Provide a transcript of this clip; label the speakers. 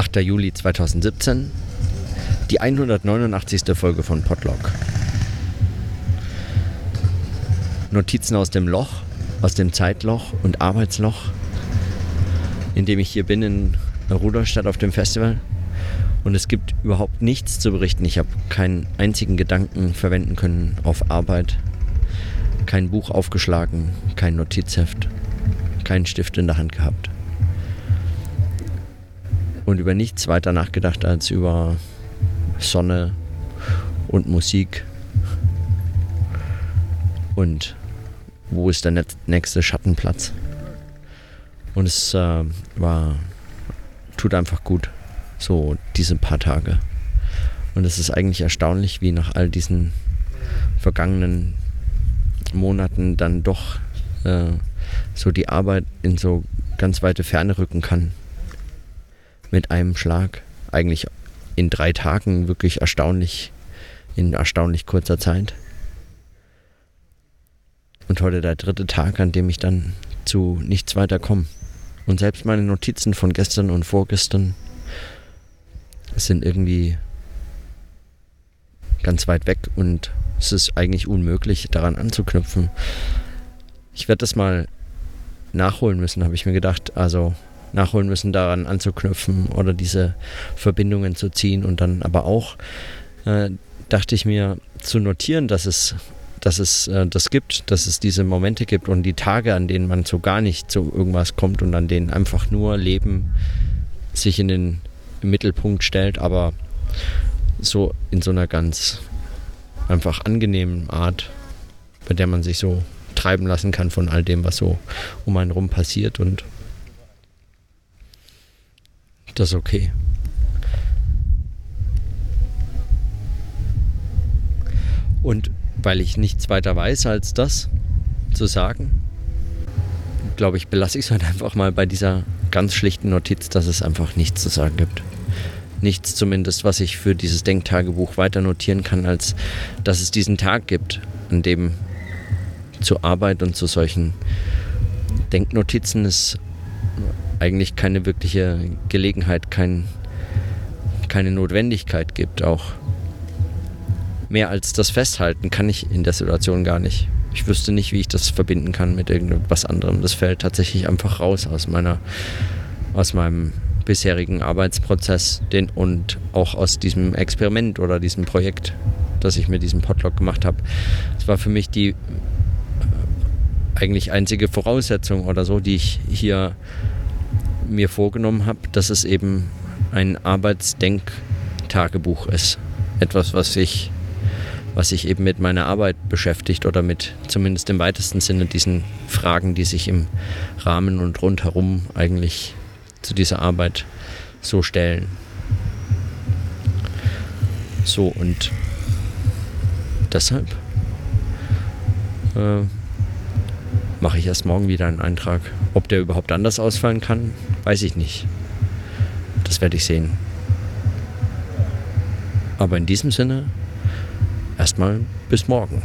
Speaker 1: 8. Juli 2017, die 189. Folge von Podlog. Notizen aus dem Loch, aus dem Zeitloch und Arbeitsloch, in dem ich hier bin in Rudolstadt auf dem Festival. Und es gibt überhaupt nichts zu berichten. Ich habe keinen einzigen Gedanken verwenden können auf Arbeit. Kein Buch aufgeschlagen, kein Notizheft, keinen Stift in der Hand gehabt. Und über nichts weiter nachgedacht als über Sonne und Musik. Und wo ist der nächste Schattenplatz? Und es äh, war, tut einfach gut so diese paar Tage. Und es ist eigentlich erstaunlich, wie nach all diesen vergangenen Monaten dann doch äh, so die Arbeit in so ganz weite Ferne rücken kann. Mit einem Schlag. Eigentlich in drei Tagen wirklich erstaunlich, in erstaunlich kurzer Zeit. Und heute der dritte Tag, an dem ich dann zu nichts weiter komme. Und selbst meine Notizen von gestern und vorgestern sind irgendwie ganz weit weg und es ist eigentlich unmöglich, daran anzuknüpfen. Ich werde das mal nachholen müssen, habe ich mir gedacht. Also nachholen müssen, daran anzuknüpfen oder diese Verbindungen zu ziehen und dann aber auch äh, dachte ich mir zu notieren, dass es dass es äh, das gibt, dass es diese Momente gibt und die Tage, an denen man so gar nicht zu irgendwas kommt und an denen einfach nur Leben sich in den Mittelpunkt stellt, aber so in so einer ganz einfach angenehmen Art, bei der man sich so treiben lassen kann von all dem, was so um einen rum passiert und das ist okay. Und weil ich nichts weiter weiß als das zu sagen, glaube ich, belasse ich es halt einfach mal bei dieser ganz schlichten Notiz, dass es einfach nichts zu sagen gibt. Nichts zumindest, was ich für dieses Denktagebuch weiter notieren kann, als dass es diesen Tag gibt, an dem zur Arbeit und zu solchen Denknotizen es eigentlich keine wirkliche Gelegenheit, kein, keine Notwendigkeit gibt. Auch mehr als das Festhalten kann ich in der Situation gar nicht. Ich wüsste nicht, wie ich das verbinden kann mit irgendwas anderem. Das fällt tatsächlich einfach raus aus meiner, aus meinem bisherigen Arbeitsprozess den, und auch aus diesem Experiment oder diesem Projekt, das ich mit diesem Podlog gemacht habe. Es war für mich die äh, eigentlich einzige Voraussetzung oder so, die ich hier mir vorgenommen habe, dass es eben ein Arbeitsdenktagebuch ist. Etwas, was ich was sich eben mit meiner Arbeit beschäftigt oder mit zumindest im weitesten Sinne diesen Fragen, die sich im Rahmen und rundherum eigentlich zu dieser Arbeit so stellen. So und deshalb äh, mache ich erst morgen wieder einen Eintrag. Ob der überhaupt anders ausfallen kann, weiß ich nicht. Das werde ich sehen. Aber in diesem Sinne erstmal bis morgen.